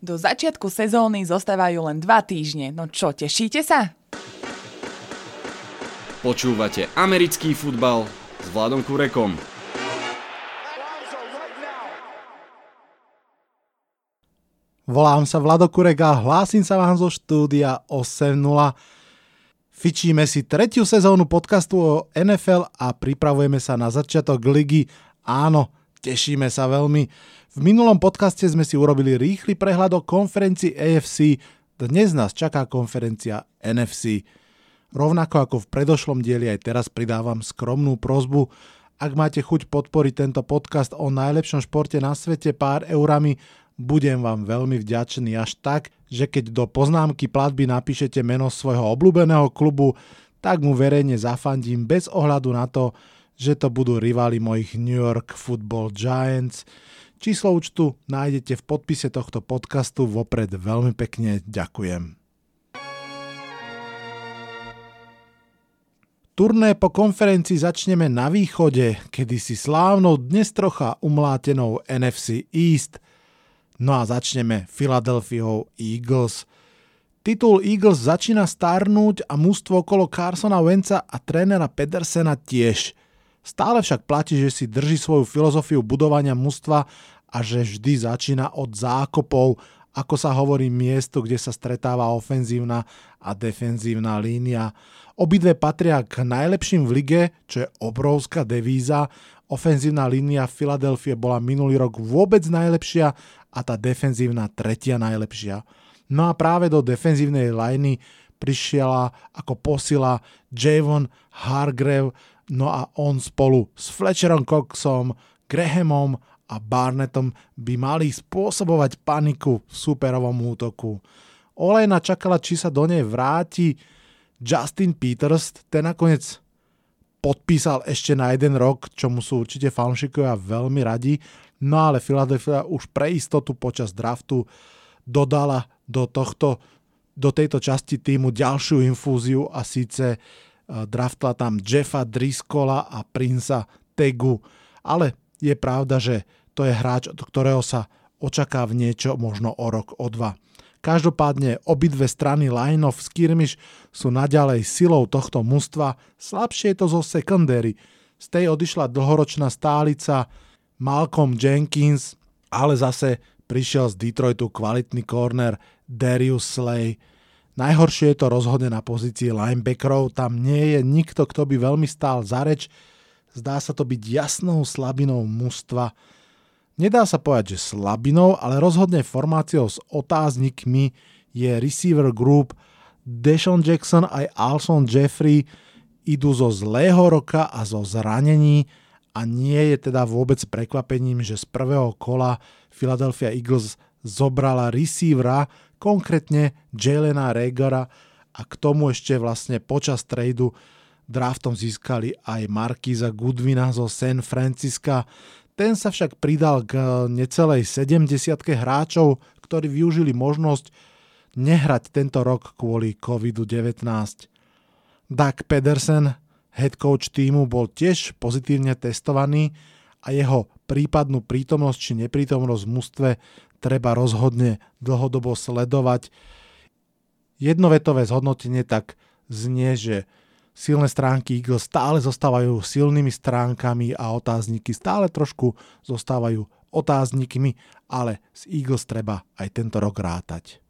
Do začiatku sezóny zostávajú len dva týždne. No čo, tešíte sa? Počúvate americký futbal s Vladom Kurekom. Volám sa Vlado Kurek a hlásim sa vám zo štúdia 8.0. Fičíme si tretiu sezónu podcastu o NFL a pripravujeme sa na začiatok ligy. Áno, tešíme sa veľmi. V minulom podcaste sme si urobili rýchly prehľad o konferencii AFC, dnes nás čaká konferencia NFC. Rovnako ako v predošlom dieli aj teraz pridávam skromnú prozbu. Ak máte chuť podporiť tento podcast o najlepšom športe na svete pár eurami, budem vám veľmi vďačný až tak, že keď do poznámky platby napíšete meno svojho obľúbeného klubu, tak mu verejne zafandím bez ohľadu na to, že to budú rivali mojich New York Football Giants – Číslo účtu nájdete v podpise tohto podcastu. Vopred veľmi pekne ďakujem. Turné po konferencii začneme na východe, kedy si slávnou dnes trocha umlátenou NFC East. No a začneme Philadelphia Eagles. Titul Eagles začína starnúť a mústvo okolo Carsona Wenca a trénera Pedersena tiež – Stále však platí, že si drží svoju filozofiu budovania mužstva a že vždy začína od zákopov, ako sa hovorí miesto, kde sa stretáva ofenzívna a defenzívna línia. Obidve patria k najlepším v lige, čo je obrovská devíza. Ofenzívna línia Filadelfie bola minulý rok vôbec najlepšia a tá defenzívna tretia najlepšia. No a práve do defenzívnej liney prišiela ako posila Javon Hargrave, No a on spolu s Fletcherom Coxom, Grahamom a Barnettom by mali spôsobovať paniku v superovom útoku. Olejna čakala, či sa do nej vráti Justin Peters, ten nakoniec podpísal ešte na jeden rok, čo mu sú určite fanšikovia veľmi radi, no ale Philadelphia už pre istotu počas draftu dodala do, tohto, do tejto časti týmu ďalšiu infúziu a síce draftla tam Jeffa Driscolla a Princa Tegu. Ale je pravda, že to je hráč, od ktorého sa očakáva niečo možno o rok, o dva. Každopádne obidve strany line of skirmish sú naďalej silou tohto mužstva, slabšie je to zo secondary. Z tej odišla dlhoročná stálica Malcolm Jenkins, ale zase prišiel z Detroitu kvalitný corner Darius Slay. Najhoršie je to rozhodne na pozícii linebackerov, tam nie je nikto, kto by veľmi stál za reč, zdá sa to byť jasnou slabinou mužstva. Nedá sa povedať, že slabinou, ale rozhodne formáciou s otáznikmi je receiver group Deshaun Jackson aj Alson Jeffrey idú zo zlého roka a zo zranení a nie je teda vôbec prekvapením, že z prvého kola Philadelphia Eagles zobrala receivera, konkrétne Jelena Regara a k tomu ešte vlastne počas tradu draftom získali aj Markiza Goodwina zo San Francisca. Ten sa však pridal k necelej 70 hráčov, ktorí využili možnosť nehrať tento rok kvôli COVID-19. Doug Pedersen, head coach týmu, bol tiež pozitívne testovaný a jeho prípadnú prítomnosť či neprítomnosť v mústve treba rozhodne dlhodobo sledovať. Jednovetové zhodnotenie tak znie, že silné stránky Eagles stále zostávajú silnými stránkami a otázniky stále trošku zostávajú otáznikmi, ale z Eagles treba aj tento rok rátať.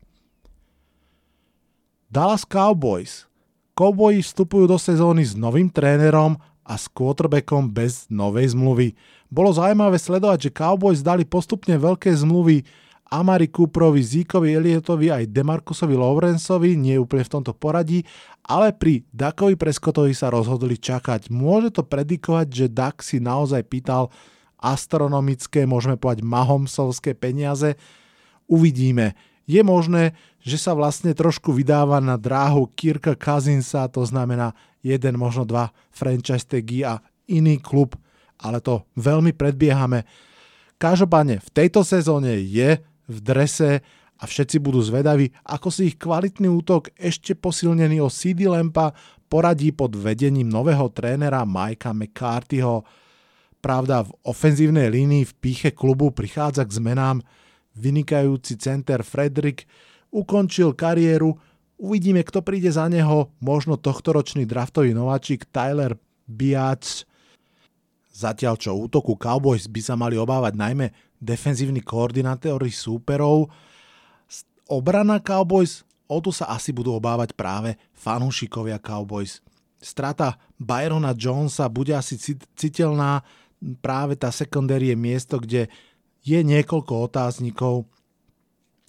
Dallas Cowboys. Cowboys vstupujú do sezóny s novým trénerom a s quarterbackom bez novej zmluvy. Bolo zaujímavé sledovať, že Cowboys dali postupne veľké zmluvy Amari Cooperovi, Zíkovi Elliotovi aj Demarcusovi Lawrenceovi, nie úplne v tomto poradí, ale pri Dakovi Prescottovi sa rozhodli čakať. Môže to predikovať, že Dak si naozaj pýtal astronomické, môžeme povedať mahomsovské peniaze. Uvidíme. Je možné, že sa vlastne trošku vydáva na dráhu Kirka Cousinsa, to znamená jeden, možno dva franchise tagy a iný klub, ale to veľmi predbiehame. Každopádne v tejto sezóne je v drese a všetci budú zvedaví, ako si ich kvalitný útok ešte posilnený o CD Lampa poradí pod vedením nového trénera Mikea McCarthyho. Pravda, v ofenzívnej línii v píche klubu prichádza k zmenám. vynikajúci center Frederick ukončil kariéru. Uvidíme, kto príde za neho. Možno tohtoročný draftový nováčik Tyler Biac. Zatiaľ čo útoku Cowboys by sa mali obávať najmä defenzívni koordinátori súperov. Obrana Cowboys, o tu sa asi budú obávať práve fanúšikovia Cowboys. Strata Byrona Jonesa bude asi citeľná, práve tá secondary je miesto, kde je niekoľko otáznikov.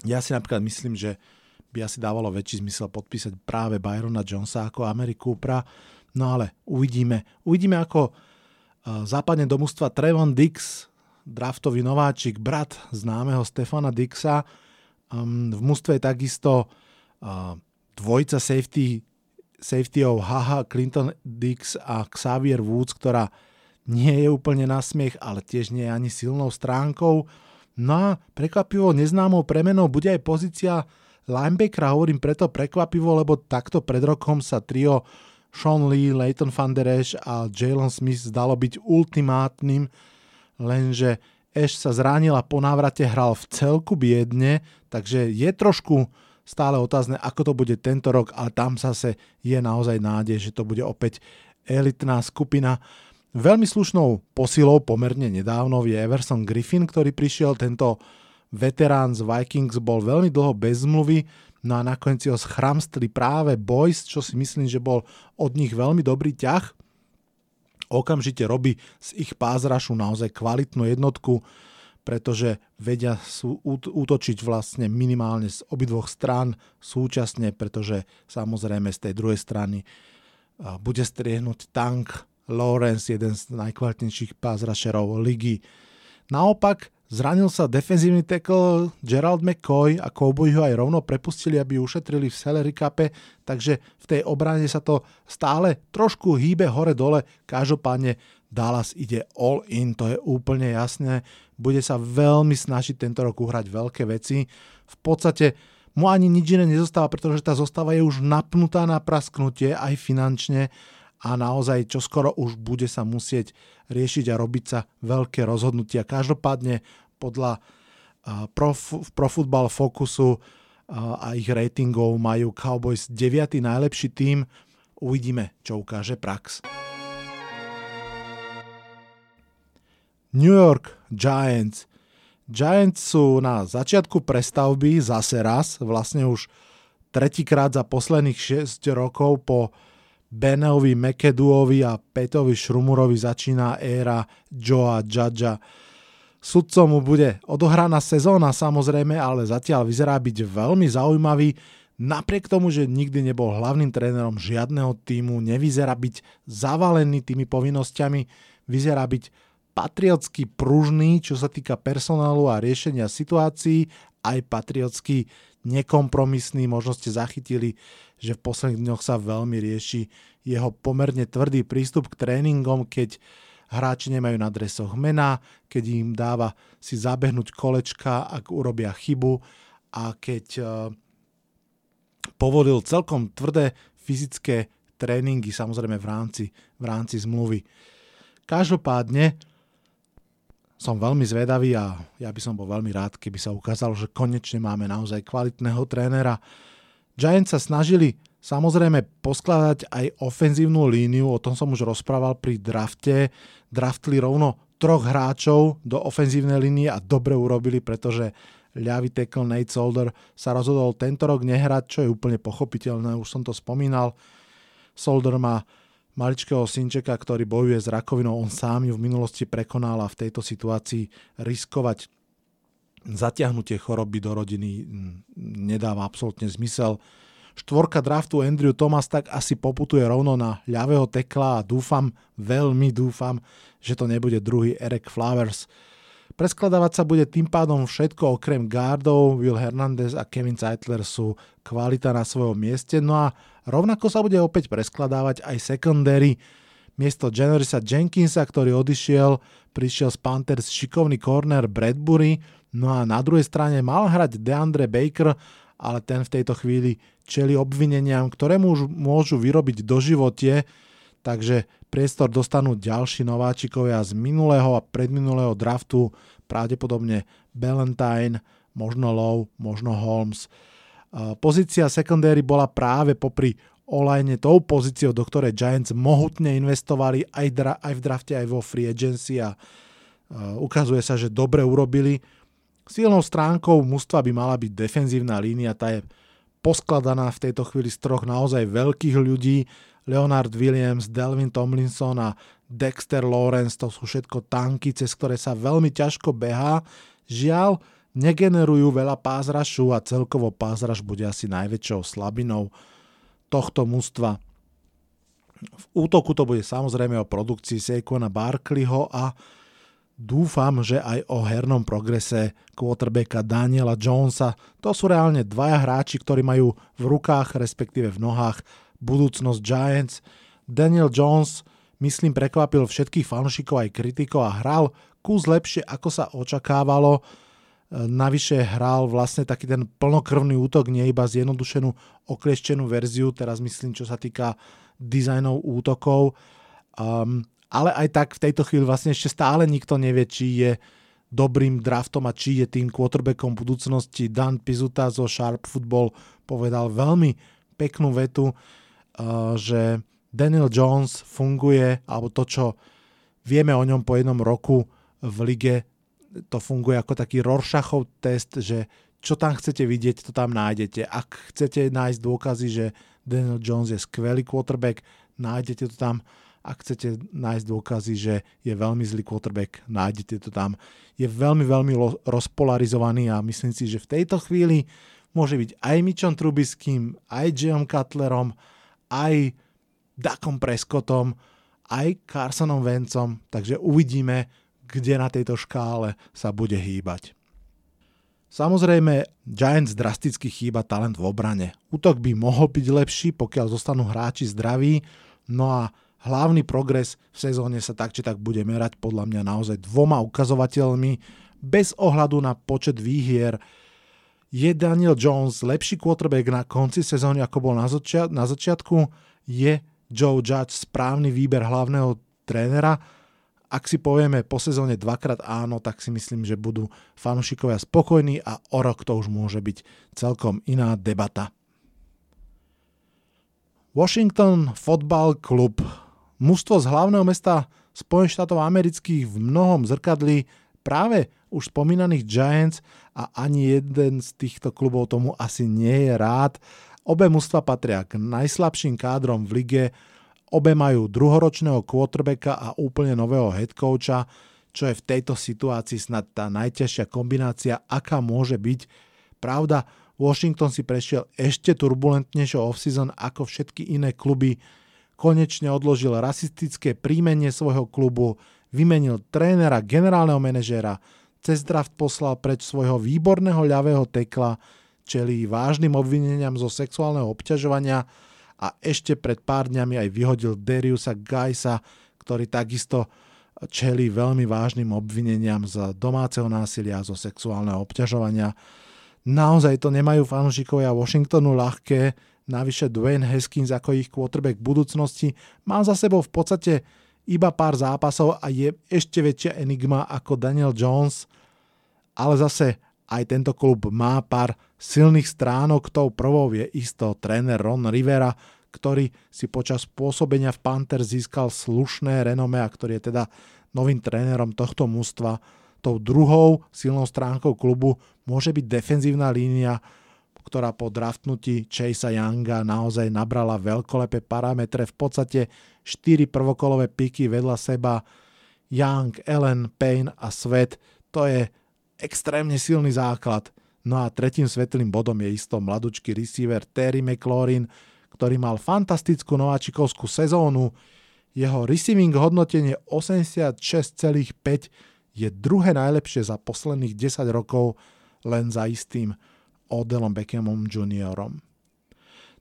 Ja si napríklad myslím, že by asi dávalo väčší zmysel podpísať práve Byrona Jonesa ako Ameriku Cupra. No ale uvidíme. Uvidíme, ako západne do mústva Trevon Dix, draftový nováčik, brat známeho Stefana Dixa. v mústve je takisto dvojica safety, safetyov Haha, Clinton Dix a Xavier Woods, ktorá nie je úplne na smiech, ale tiež nie je ani silnou stránkou. No a prekvapivo neznámou premenou bude aj pozícia linebackera, hovorím preto prekvapivo, lebo takto pred rokom sa trio Sean Lee, Leighton Van Der Esch a Jalen Smith zdalo byť ultimátnym, lenže Ash sa zránil a po návrate hral v celku biedne, takže je trošku stále otázne, ako to bude tento rok, ale tam zase je naozaj nádej, že to bude opäť elitná skupina. Veľmi slušnou posilou pomerne nedávno je Everson Griffin, ktorý prišiel tento veterán z Vikings, bol veľmi dlho bez zmluvy, no a nakoniec ho schramstli práve Boys, čo si myslím, že bol od nich veľmi dobrý ťah. Okamžite robí z ich pázrašu naozaj kvalitnú jednotku, pretože vedia sú útočiť vlastne minimálne z obidvoch strán súčasne, pretože samozrejme z tej druhej strany bude striehnúť tank Lawrence, jeden z najkvalitnejších pass rusherov ligy. Naopak, zranil sa defenzívny tackle Gerald McCoy a Cowboy ho aj rovno prepustili, aby ušetrili v salary cape, takže v tej obrane sa to stále trošku hýbe hore-dole. Každopádne Dallas ide all in, to je úplne jasné. Bude sa veľmi snažiť tento rok uhrať veľké veci. V podstate mu ani nič iné nezostáva, pretože tá zostava je už napnutá na prasknutie aj finančne a naozaj čoskoro už bude sa musieť riešiť a robiť sa veľké rozhodnutia. Každopádne podľa Pro, Pro Football Focusu a ich ratingov majú Cowboys 9. najlepší tým. Uvidíme, čo ukáže prax. New York Giants. Giants sú na začiatku prestavby zase raz, vlastne už tretíkrát za posledných 6 rokov po Beneovi, Mekeduovi a Petovi Šrumurovi začína éra Joea Judgea. Sudcom mu bude odohraná sezóna samozrejme, ale zatiaľ vyzerá byť veľmi zaujímavý. Napriek tomu, že nikdy nebol hlavným trénerom žiadneho týmu, nevyzerá byť zavalený tými povinnosťami, vyzerá byť patriotsky pružný, čo sa týka personálu a riešenia situácií, aj patriotsky nekompromisný. Možno ste zachytili, že v posledných dňoch sa veľmi rieši jeho pomerne tvrdý prístup k tréningom, keď hráči nemajú na dresoch mená, keď im dáva si zabehnúť kolečka, ak urobia chybu a keď uh, povolil celkom tvrdé fyzické tréningy, samozrejme v rámci, v rámci zmluvy. Každopádne som veľmi zvedavý a ja by som bol veľmi rád, keby sa ukázalo, že konečne máme naozaj kvalitného trénera. Giants sa snažili samozrejme poskladať aj ofenzívnu líniu, o tom som už rozprával pri drafte. Draftli rovno troch hráčov do ofenzívnej línie a dobre urobili, pretože ľavý tackle Nate Solder sa rozhodol tento rok nehrať, čo je úplne pochopiteľné, už som to spomínal. Solder má maličkého synčeka, ktorý bojuje s rakovinou, on sám ju v minulosti prekonal a v tejto situácii riskovať zatiahnutie choroby do rodiny mm, nedáva absolútne zmysel. Štvorka draftu Andrew Thomas tak asi poputuje rovno na ľavého tekla a dúfam, veľmi dúfam, že to nebude druhý Eric Flowers. Preskladávať sa bude tým pádom všetko okrem guardov, Will Hernandez a Kevin Zeitler sú kvalita na svojom mieste, no a rovnako sa bude opäť preskladávať aj secondary. Miesto Generisa Jenkinsa, ktorý odišiel, prišiel z Panthers šikovný corner Bradbury, no a na druhej strane mal hrať DeAndre Baker, ale ten v tejto chvíli čeli obvineniam, ktoré mu už môžu vyrobiť do životie, takže priestor dostanú ďalší nováčikovia z minulého a predminulého draftu, pravdepodobne Ballantyne, možno Lowe, možno Holmes. Pozícia secondary bola práve popri olajne tou pozíciou, do ktorej Giants mohutne investovali aj, dra- aj v drafte, aj vo free agency a uh, ukazuje sa, že dobre urobili. Silnou stránkou mústva by mala byť defenzívna línia, tá je poskladaná v tejto chvíli z troch naozaj veľkých ľudí. Leonard Williams, Delvin Tomlinson a Dexter Lawrence, to sú všetko tanky, cez ktoré sa veľmi ťažko behá. Žiaľ, negenerujú veľa pázrašu a celkovo pázraš bude asi najväčšou slabinou tohto mužstva. V útoku to bude samozrejme o produkcii Saquona Barkleyho a dúfam, že aj o hernom progrese quarterbacka Daniela Jonesa. To sú reálne dvaja hráči, ktorí majú v rukách, respektíve v nohách budúcnosť Giants. Daniel Jones, myslím, prekvapil všetkých fanúšikov aj kritikov a hral kus lepšie, ako sa očakávalo. Navyše hral vlastne taký ten plnokrvný útok, nie iba zjednodušenú oklieštenú verziu, teraz myslím, čo sa týka dizajnov útokov. Um, ale aj tak v tejto chvíli vlastne ešte stále nikto nevie, či je dobrým draftom a či je tým quarterbackom budúcnosti. Dan Pizuta zo Sharp Football povedal veľmi peknú vetu, uh, že Daniel Jones funguje, alebo to, čo vieme o ňom po jednom roku v lige, to funguje ako taký Rorschachov test, že čo tam chcete vidieť, to tam nájdete. Ak chcete nájsť dôkazy, že Daniel Jones je skvelý quarterback, nájdete to tam. Ak chcete nájsť dôkazy, že je veľmi zlý quarterback, nájdete to tam. Je veľmi, veľmi rozpolarizovaný a myslím si, že v tejto chvíli môže byť aj Mitchom Trubiským, aj Jim Cutlerom, aj Dakom Prescottom, aj Carsonom Vencom, takže uvidíme, kde na tejto škále sa bude hýbať. Samozrejme, Giants drasticky chýba talent v obrane. Útok by mohol byť lepší, pokiaľ zostanú hráči zdraví, no a hlavný progres v sezóne sa tak či tak bude merať podľa mňa naozaj dvoma ukazovateľmi bez ohľadu na počet výhier. Je Daniel Jones lepší quarterback na konci sezóny, ako bol na, začia- na začiatku? Je Joe Judge správny výber hlavného trénera? Ak si povieme po sezóne dvakrát áno, tak si myslím, že budú fanúšikovia spokojní a o rok to už môže byť celkom iná debata. Washington Football Club. Mužstvo z hlavného mesta Spojených štátov amerických v mnohom zrkadli práve už spomínaných Giants a ani jeden z týchto klubov tomu asi nie je rád. Obe mužstva patria k najslabším kádrom v lige Obe majú druhoročného quarterbacka a úplne nového head coacha, čo je v tejto situácii snad tá najťažšia kombinácia, aká môže byť. Pravda, Washington si prešiel ešte turbulentnejšou offseason ako všetky iné kluby. Konečne odložil rasistické príjmenie svojho klubu, vymenil trénera, generálneho manažéra, cez draft poslal preč svojho výborného ľavého tekla, čelí vážnym obvineniam zo sexuálneho obťažovania a ešte pred pár dňami aj vyhodil Dariusa Gajsa, ktorý takisto čelí veľmi vážnym obvineniam z domáceho násilia a zo sexuálneho obťažovania. Naozaj to nemajú fanúšikovia Washingtonu ľahké, navyše Dwayne Haskins ako ich quarterback budúcnosti má za sebou v podstate iba pár zápasov a je ešte väčšia enigma ako Daniel Jones, ale zase aj tento klub má pár silných stránok. Tou prvou je isto tréner Ron Rivera, ktorý si počas pôsobenia v Panther získal slušné renome a ktorý je teda novým trénerom tohto mústva. Tou druhou silnou stránkou klubu môže byť defenzívna línia, ktorá po draftnutí Chasea Younga naozaj nabrala veľkolepé parametre. V podstate 4 prvokolové piky vedľa seba Young, Ellen, Payne a Svet. To je extrémne silný základ. No a tretím svetlým bodom je isto mladučký receiver Terry McLaurin, ktorý mal fantastickú nováčikovskú sezónu. Jeho receiving hodnotenie 86,5 je druhé najlepšie za posledných 10 rokov len za istým Odelom Beckhamom juniorom.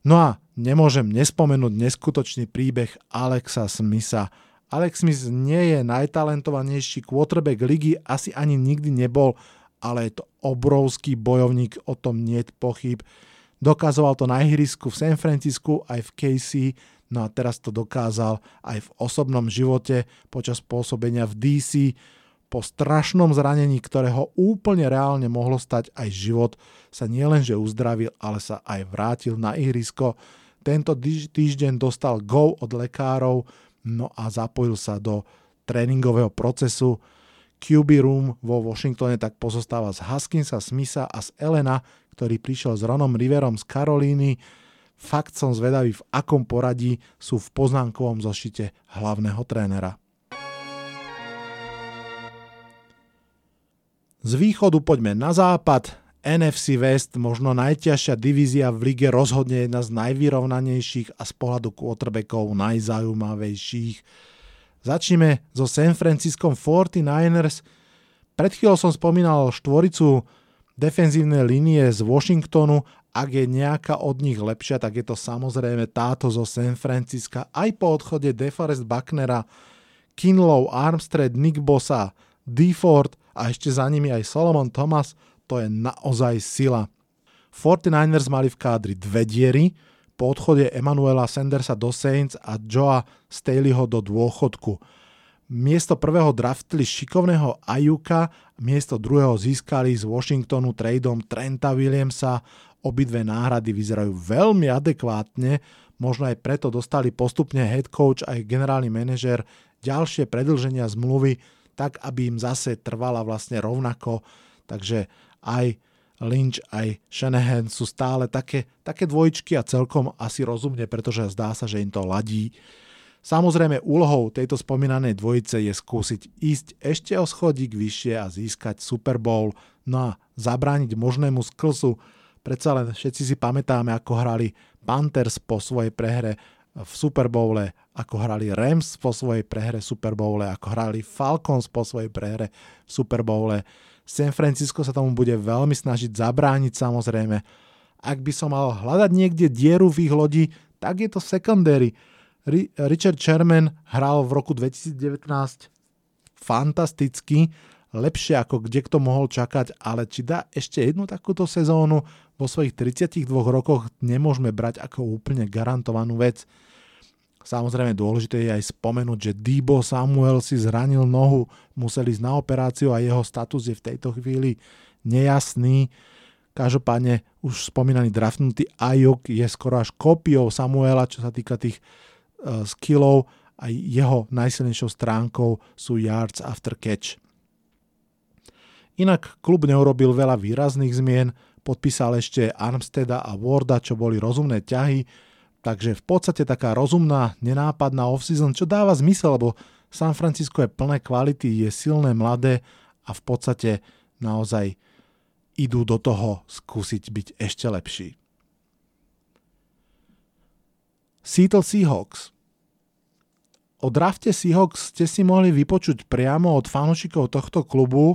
No a nemôžem nespomenúť neskutočný príbeh Alexa Smitha. Alex Smith nie je najtalentovanejší quarterback ligy, asi ani nikdy nebol, ale je to obrovský bojovník, o tom nie pochyb. Dokazoval to na ihrisku v San Francisku aj v KC, no a teraz to dokázal aj v osobnom živote počas pôsobenia v DC. Po strašnom zranení, ktorého úplne reálne mohlo stať aj život, sa nielenže uzdravil, ale sa aj vrátil na ihrisko. Tento týždeň dostal go od lekárov, no a zapojil sa do tréningového procesu. QB Room vo Washingtone tak pozostáva z Huskinsa, Smitha a z Elena, ktorý prišiel s Ronom Riverom z Karolíny. Fakt som zvedavý, v akom poradí sú v poznámkovom zošite hlavného trénera. Z východu poďme na západ. NFC West, možno najťažšia divízia v lige, rozhodne jedna z najvyrovnanejších a z pohľadu quarterbackov najzaujímavejších. Začneme so San Francisco 49ers. Pred chvíľou som spomínal štvoricu defenzívnej línie z Washingtonu. Ak je nejaká od nich lepšia, tak je to samozrejme táto zo San Francisca. Aj po odchode DeForest Bucknera, Kinlow, Armstead, Nick Bosa, DeFord a ešte za nimi aj Solomon Thomas, to je naozaj sila. 49ers mali v kádri dve diery, po odchode Emanuela Sandersa do Saints a Joa Staleyho do dôchodku. Miesto prvého draftli šikovného Ajuka, miesto druhého získali z Washingtonu tradeom Trenta Williamsa. Obidve náhrady vyzerajú veľmi adekvátne, možno aj preto dostali postupne head coach aj generálny manažer ďalšie predlženia zmluvy tak aby im zase trvala vlastne rovnako. Takže aj Lynch, aj Shanahan sú stále také, také dvojčky a celkom asi rozumne, pretože zdá sa, že im to ladí. Samozrejme úlohou tejto spomínanej dvojice je skúsiť ísť ešte o schodík vyššie a získať Super Bowl, no a zabrániť možnému sklzu. Predsa len všetci si pamätáme, ako hrali Panthers po svojej prehre v Super ako hrali Rams po svojej prehre v Super Bowle, ako hrali Falcons po svojej prehre v Super Bowle. San Francisco sa tomu bude veľmi snažiť zabrániť samozrejme. Ak by som mal hľadať niekde dieru v ich lodi, tak je to secondary. Richard Sherman hral v roku 2019 fantasticky, lepšie ako kde kto mohol čakať, ale či dá ešte jednu takúto sezónu vo svojich 32 rokoch nemôžeme brať ako úplne garantovanú vec. Samozrejme dôležité je aj spomenúť, že Debo Samuel si zranil nohu, musel ísť na operáciu a jeho status je v tejto chvíli nejasný. Každopádne už spomínaný draftnutý Ayuk je skoro až kópiou Samuela, čo sa týka tých uh, skillov a jeho najsilnejšou stránkou sú yards after catch. Inak klub neurobil veľa výrazných zmien, podpísal ešte Armsteda a Warda, čo boli rozumné ťahy, takže v podstate taká rozumná, nenápadná off-season, čo dáva zmysel, lebo San Francisco je plné kvality, je silné, mladé a v podstate naozaj idú do toho skúsiť byť ešte lepší. Seattle Seahawks O drafte Seahawks ste si mohli vypočuť priamo od fanúšikov tohto klubu,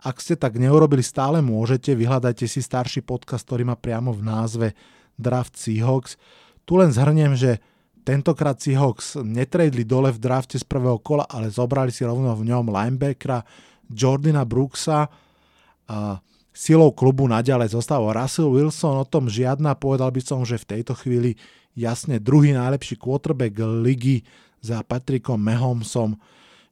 ak ste tak neurobili, stále môžete. Vyhľadajte si starší podcast, ktorý má priamo v názve Draft Seahawks. Tu len zhrniem, že tentokrát Seahawks netradli dole v drafte z prvého kola, ale zobrali si rovno v ňom linebackera Jordana Brooksa. A silou klubu naďalej zostáva Russell Wilson, o tom žiadna, povedal by som, že v tejto chvíli jasne druhý najlepší quarterback ligy za Patrickom Mahomesom.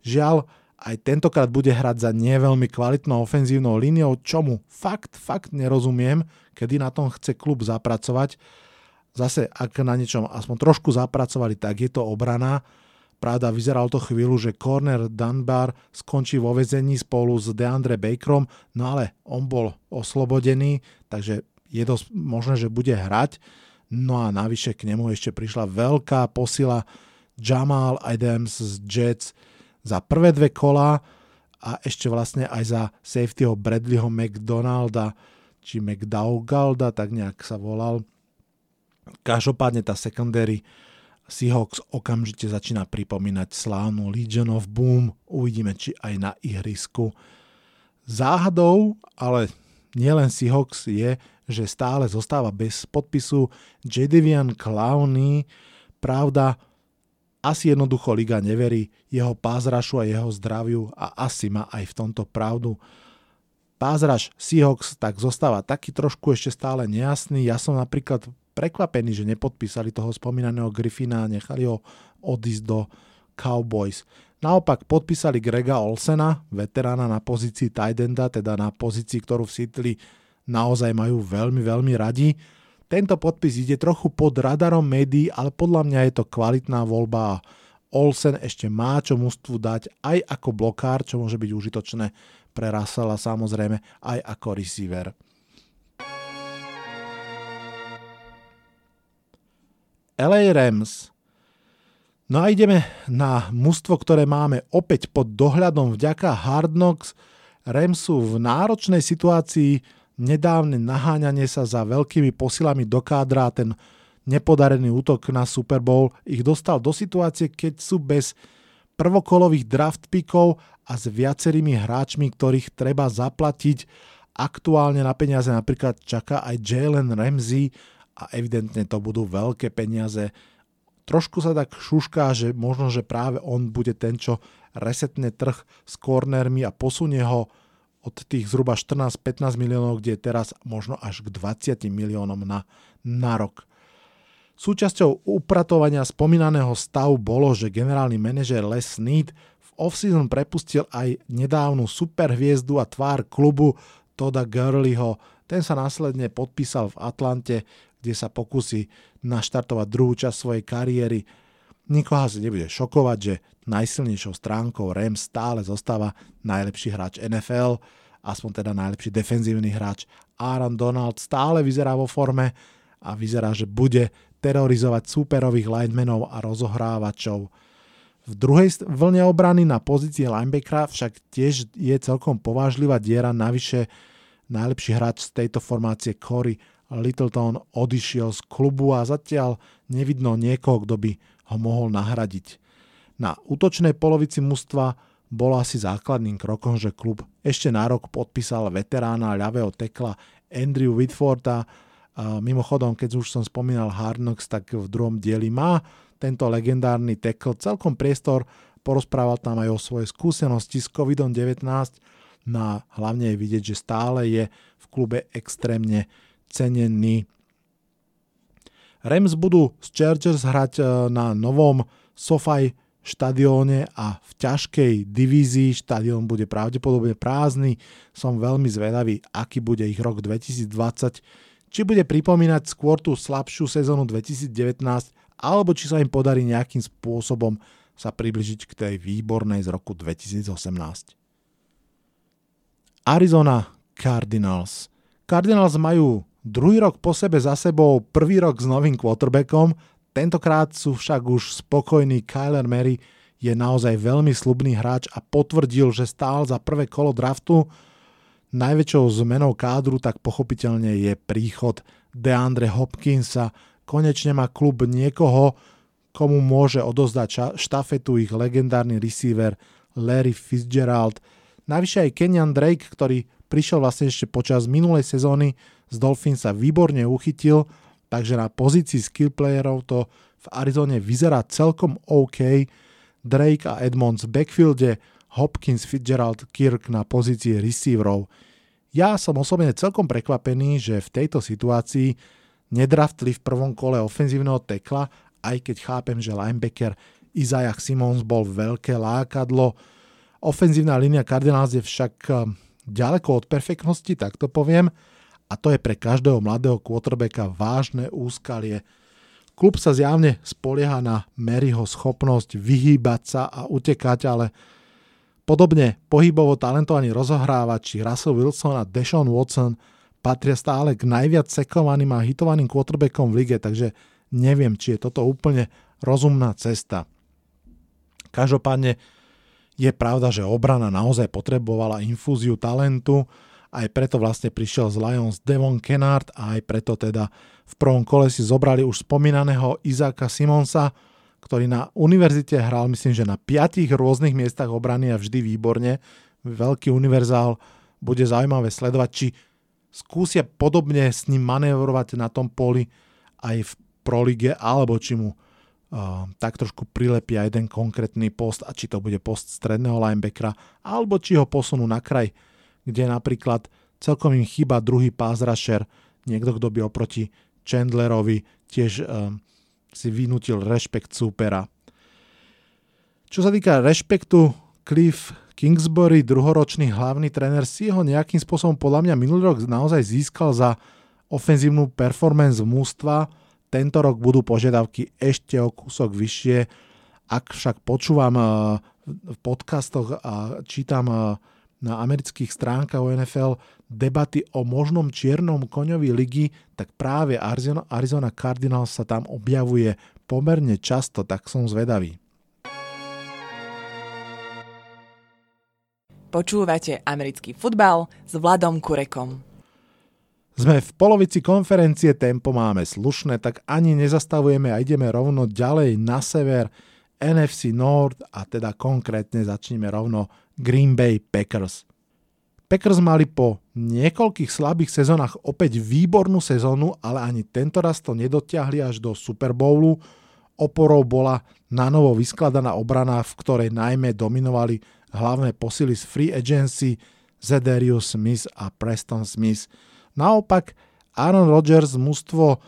Žiaľ, aj tentokrát bude hrať za nie veľmi kvalitnou ofenzívnou líniou, čomu fakt, fakt nerozumiem, kedy na tom chce klub zapracovať. Zase, ak na niečom aspoň trošku zapracovali, tak je to obrana. Pravda, vyzeralo to chvíľu, že corner Dunbar skončí vo vezení spolu s Deandre Bakerom, no ale on bol oslobodený, takže je dosť možné, že bude hrať. No a navyše k nemu ešte prišla veľká posila Jamal Adams z Jets, za prvé dve kola a ešte vlastne aj za safetyho Bradleyho McDonalda, či McDougalda, tak nejak sa volal. Každopádne tá secondary Seahawks okamžite začína pripomínať slávnu Legion of Boom. Uvidíme, či aj na ihrisku. Záhadou, ale nielen Seahawks je, že stále zostáva bez podpisu Jadivian Clowney. Pravda, asi jednoducho liga neverí jeho pázrašu a jeho zdraviu a asi má aj v tomto pravdu. Pázraš Seahawks tak zostáva taký trošku ešte stále nejasný. Ja som napríklad prekvapený, že nepodpísali toho spomínaného Griffina a nechali ho odísť do Cowboys. Naopak podpísali Grega Olsena, veterána na pozícii Tidenda, teda na pozícii, ktorú v Seattle naozaj majú veľmi, veľmi radi. Tento podpis ide trochu pod radarom médií, ale podľa mňa je to kvalitná voľba a Olsen ešte má čo mústvu dať aj ako blokár, čo môže byť užitočné pre Russella samozrejme aj ako receiver. LA Rams No a ideme na mužstvo, ktoré máme opäť pod dohľadom vďaka Hard Knocks. Rams sú v náročnej situácii, nedávne naháňanie sa za veľkými posilami do kádra ten nepodarený útok na Super Bowl ich dostal do situácie, keď sú bez prvokolových draft pickov a s viacerými hráčmi, ktorých treba zaplatiť. Aktuálne na peniaze napríklad čaká aj Jalen Ramsey a evidentne to budú veľké peniaze trošku sa tak šušká, že možno, že práve on bude ten, čo resetne trh s cornermi a posunie ho od tých zhruba 14-15 miliónov, kde je teraz možno až k 20 miliónom na, na rok. Súčasťou upratovania spomínaného stavu bolo, že generálny manažer Les Snead v offseason prepustil aj nedávnu superhviezdu a tvár klubu Toda Gurleyho. Ten sa následne podpísal v Atlante, kde sa pokusí naštartovať druhú časť svojej kariéry. Nikoho asi nebude šokovať, že najsilnejšou stránkou Rams stále zostáva najlepší hráč NFL, aspoň teda najlepší defenzívny hráč. Aaron Donald stále vyzerá vo forme a vyzerá, že bude terorizovať súperových linemenov a rozohrávačov. V druhej vlne obrany na pozícii linebackera však tiež je celkom povážlivá diera, navyše najlepší hráč z tejto formácie Corey Littleton odišiel z klubu a zatiaľ nevidno niekoho, kto by ho mohol nahradiť. Na útočnej polovici mužstva bolo asi základným krokom, že klub ešte na rok podpísal veterána ľavého tekla Andrew Whitforda. Mimochodom, keď už som spomínal Harnox, tak v druhom dieli má tento legendárny tekl celkom priestor, porozprával tam aj o svojej skúsenosti s COVID-19, no a hlavne je vidieť, že stále je v klube extrémne cenený. Rams budú z Chargers hrať e, na novom SoFi štadióne a v ťažkej divízii štadión bude pravdepodobne prázdny. Som veľmi zvedavý, aký bude ich rok 2020, či bude pripomínať skôr tú slabšiu sezónu 2019, alebo či sa im podarí nejakým spôsobom sa približiť k tej výbornej z roku 2018. Arizona Cardinals. Cardinals majú Druhý rok po sebe za sebou, prvý rok s novým quarterbackom, tentokrát sú však už spokojní Kyler Mary, je naozaj veľmi slubný hráč a potvrdil, že stál za prvé kolo draftu. Najväčšou zmenou kádru tak pochopiteľne je príchod DeAndre Hopkinsa. Konečne má klub niekoho, komu môže odozdať štafetu ich legendárny receiver Larry Fitzgerald. Navyše aj Kenyan Drake, ktorý prišiel vlastne ešte počas minulej sezóny, z Dolphins sa výborne uchytil, takže na pozícii skill playerov to v Arizone vyzerá celkom OK. Drake a Edmonds v backfielde, Hopkins, Fitzgerald, Kirk na pozícii receiverov. Ja som osobne celkom prekvapený, že v tejto situácii nedraftli v prvom kole ofenzívneho tekla, aj keď chápem, že linebacker Isaiah Simons bol veľké lákadlo. Ofenzívna línia Cardinals je však eh, ďaleko od perfektnosti, tak to poviem a to je pre každého mladého quarterbacka vážne úskalie. Klub sa zjavne spolieha na Maryho schopnosť vyhýbať sa a utekať, ale podobne pohybovo talentovaní rozohrávači Russell Wilson a Deshaun Watson patria stále k najviac sekovaným a hitovaným quarterbackom v lige, takže neviem, či je toto úplne rozumná cesta. Každopádne je pravda, že obrana naozaj potrebovala infúziu talentu, aj preto vlastne prišiel z Lions Devon Kennard a aj preto teda v prvom kole si zobrali už spomínaného Izáka Simonsa, ktorý na univerzite hral myslím, že na piatich rôznych miestach obrany a vždy výborne. Veľký univerzál, bude zaujímavé sledovať, či skúsia podobne s ním manévrovať na tom poli aj v prolige, alebo či mu tak trošku prilepia jeden konkrétny post a či to bude post stredného linebackera, alebo či ho posunú na kraj kde napríklad celkom im chýba druhý rusher, niekto, kto by oproti Chandlerovi tiež um, si vynútil rešpekt súpera. Čo sa týka rešpektu, Cliff Kingsbury, druhoročný hlavný tréner, si ho nejakým spôsobom podľa mňa minulý rok naozaj získal za ofenzívnu performance mústva. Tento rok budú požiadavky ešte o kúsok vyššie. Ak však počúvam eh, v podcastoch a čítam eh, na amerických stránkach o NFL debaty o možnom čiernom koňovi ligy, tak práve Arizona, Cardinals sa tam objavuje pomerne často, tak som zvedavý. Počúvate americký futbal s Vladom Kurekom. Sme v polovici konferencie, tempo máme slušné, tak ani nezastavujeme a ideme rovno ďalej na sever NFC North a teda konkrétne začneme rovno Green Bay Packers. Packers mali po niekoľkých slabých sezónach opäť výbornú sezónu, ale ani tento raz to nedotiahli až do Super Bowlu. Oporou bola na novo vyskladaná obrana, v ktorej najmä dominovali hlavné posily z free agency Zedarius Smith a Preston Smith. Naopak Aaron Rodgers mužstvo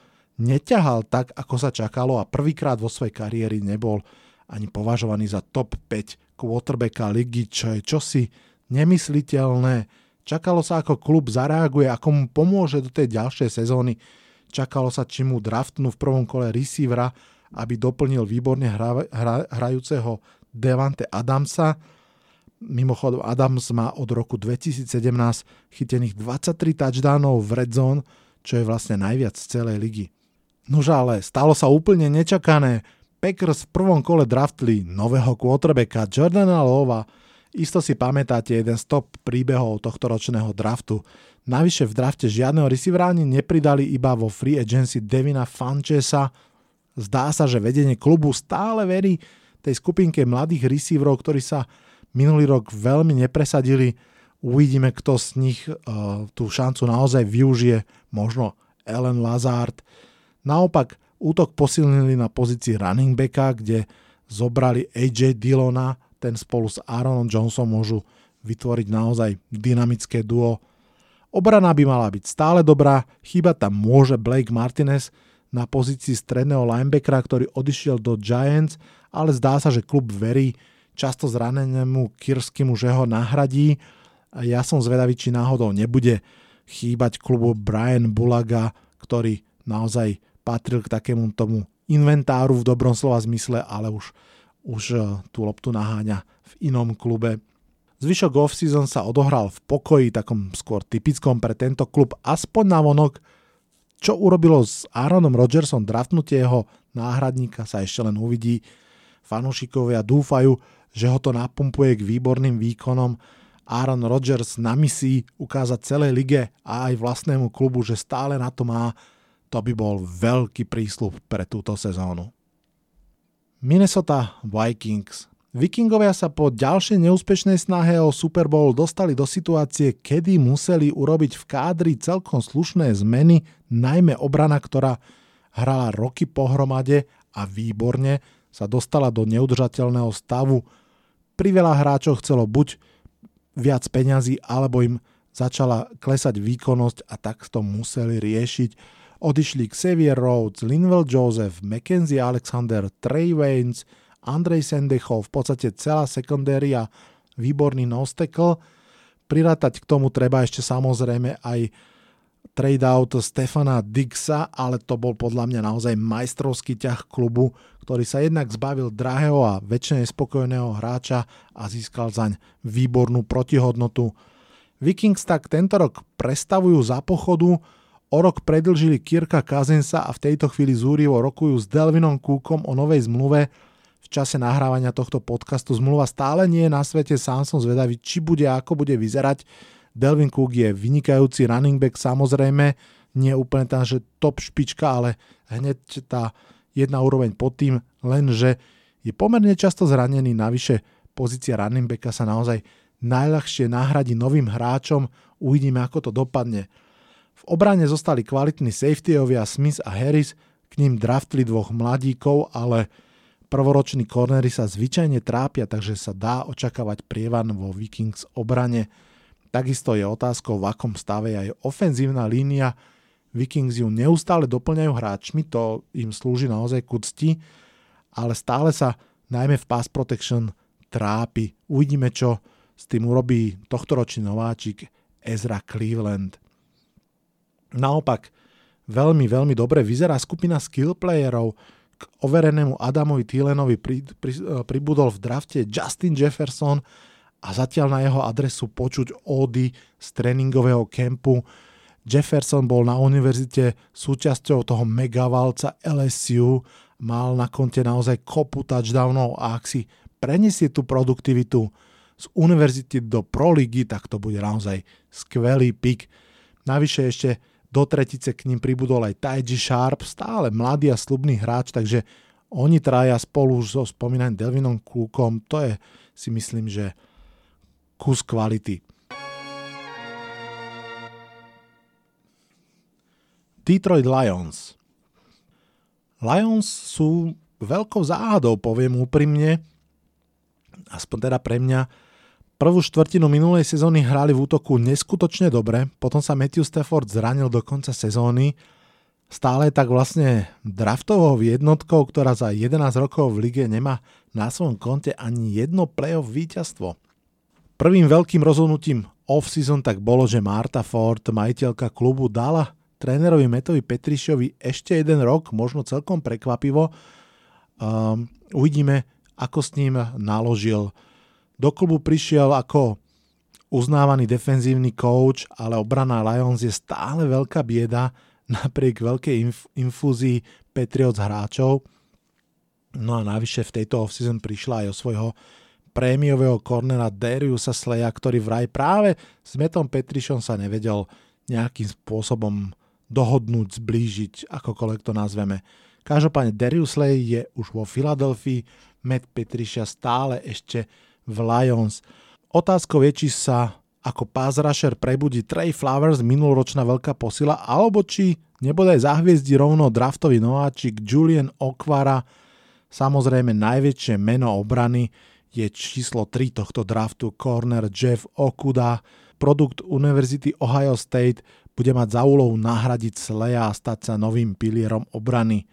neťahal tak, ako sa čakalo a prvýkrát vo svojej kariéry nebol ani považovaný za top 5 quarterbacka ligy, čo je čosi nemysliteľné. Čakalo sa, ako klub zareaguje, ako mu pomôže do tej ďalšej sezóny. Čakalo sa, či mu draftnú v prvom kole receivera, aby doplnil výborne hra, hra, hrajúceho Devante Adamsa. Mimochodom, Adams má od roku 2017 chytených 23 touchdownov v red zone, čo je vlastne najviac z celej ligy. Nož ale stalo sa úplne nečakané. Packers v prvom kole draftli nového quarterbacka Jordana Lova. Isto si pamätáte jeden z top príbehov tohto ročného draftu. Navyše v drafte žiadneho receivera ani nepridali iba vo free agency Devina Fanchesa. Zdá sa, že vedenie klubu stále verí tej skupinke mladých receiverov, ktorí sa minulý rok veľmi nepresadili. Uvidíme, kto z nich uh, tú šancu naozaj využije. Možno Ellen Lazard. Naopak, Útok posilnili na pozícii running backa, kde zobrali AJ Dillona, ten spolu s Aaronom Johnson môžu vytvoriť naozaj dynamické duo. Obrana by mala byť stále dobrá, chyba tam môže Blake Martinez na pozícii stredného linebackera, ktorý odišiel do Giants, ale zdá sa, že klub verí často zranenému Kirskymu, že ho nahradí. Ja som zvedavý, či náhodou nebude chýbať klubu Brian Bulaga, ktorý naozaj patril k takému tomu inventáru v dobrom slova zmysle, ale už, už e, tú loptu naháňa v inom klube. Zvyšok off-season sa odohral v pokoji, takom skôr typickom pre tento klub, aspoň na vonok. Čo urobilo s Aaronom Rodgersom draftnutie jeho náhradníka sa ešte len uvidí. Fanúšikovia dúfajú, že ho to napumpuje k výborným výkonom. Aaron Rodgers na misii ukázať celej lige a aj vlastnému klubu, že stále na to má to by bol veľký prísľub pre túto sezónu. Minnesota Vikings Vikingovia sa po ďalšej neúspešnej snahe o Super Bowl dostali do situácie, kedy museli urobiť v kádri celkom slušné zmeny, najmä obrana, ktorá hrala roky pohromade a výborne sa dostala do neudržateľného stavu. Priveľa hráčov chcelo buď viac peňazí, alebo im začala klesať výkonnosť a tak to museli riešiť Odišli Xavier Rhodes, Linwell Joseph, Mackenzie Alexander, Trey Waynes, Andrej Sendechov, v podstate celá sekundéria výborný nostekl. Prirátať k tomu treba ešte samozrejme aj trade out Stefana Dixa, ale to bol podľa mňa naozaj majstrovský ťah klubu, ktorý sa jednak zbavil drahého a väčšine spokojného hráča a získal zaň výbornú protihodnotu. Vikings tak tento rok prestavujú za pochodu, O rok predlžili Kirka Kazensa a v tejto chvíli zúrivo rokujú s Delvinom Cookom o novej zmluve. V čase nahrávania tohto podcastu zmluva stále nie je na svete, sám som zvedavý, či bude a ako bude vyzerať. Delvin Cook je vynikajúci running back samozrejme, nie úplne tá, že top špička, ale hneď tá jedna úroveň pod tým, lenže je pomerne často zranený, navyše pozícia running backa sa naozaj najľahšie nahradí novým hráčom, uvidíme ako to dopadne. V obrane zostali kvalitní safetyovia Smith a Harris, k ním draftli dvoch mladíkov, ale prvoroční cornery sa zvyčajne trápia, takže sa dá očakávať prievan vo Vikings obrane. Takisto je otázkou, v akom stave je aj ofenzívna línia. Vikings ju neustále doplňajú hráčmi, to im slúži naozaj k cti, ale stále sa najmä v pass protection trápi. Uvidíme, čo s tým urobí tohtoročný nováčik Ezra Cleveland. Naopak, veľmi, veľmi dobre vyzerá skupina skill playerov. K overenému Adamovi Thielenovi pri, pri, pribudol v drafte Justin Jefferson a zatiaľ na jeho adresu počuť ódy z tréningového kempu. Jefferson bol na univerzite súčasťou toho megavalca LSU, mal na konte naozaj kopu touchdownov a ak si preniesie tú produktivitu z univerzity do Pro ligy, tak to bude naozaj skvelý pik. Navyše ešte do tretice k ním pribudol aj Taiji Sharp, stále mladý a slubný hráč, takže oni traja spolu so spomínaným Delvinom Cookom, to je si myslím, že kus kvality. Detroit Lions. Lions sú veľkou záhadou, poviem úprimne, aspoň teda pre mňa, Prvú štvrtinu minulej sezóny hrali v útoku neskutočne dobre, potom sa Matthew Stafford zranil do konca sezóny, stále tak vlastne draftovou jednotkou, ktorá za 11 rokov v lige nemá na svojom konte ani jedno playoff víťazstvo. Prvým veľkým rozhodnutím off-season tak bolo, že Marta Ford, majiteľka klubu, dala trénerovi Metovi Petrišovi ešte jeden rok, možno celkom prekvapivo. Um, uvidíme, ako s ním naložil do klubu prišiel ako uznávaný defenzívny coach, ale obrana Lions je stále veľká bieda napriek veľkej inf- infúzii Patriots hráčov. No a navyše v tejto offseason prišla aj o svojho prémiového kornera Dariusa Sleja, ktorý vraj práve s Metom Petrišom sa nevedel nejakým spôsobom dohodnúť, zblížiť, akokoľvek to nazveme. Každopádne Darius Slay je už vo Filadelfii, Matt Petriša stále ešte v Lions. Otázkou je, či sa ako rusher prebudí Trey Flowers, minuloročná veľká posila, alebo či nebodaj zahviezdi rovno draftový nováčik Julian Okvara. Samozrejme najväčšie meno obrany je číslo 3 tohto draftu corner Jeff Okuda. Produkt Univerzity Ohio State bude mať za úlohu nahradiť Sleja a stať sa novým pilierom obrany.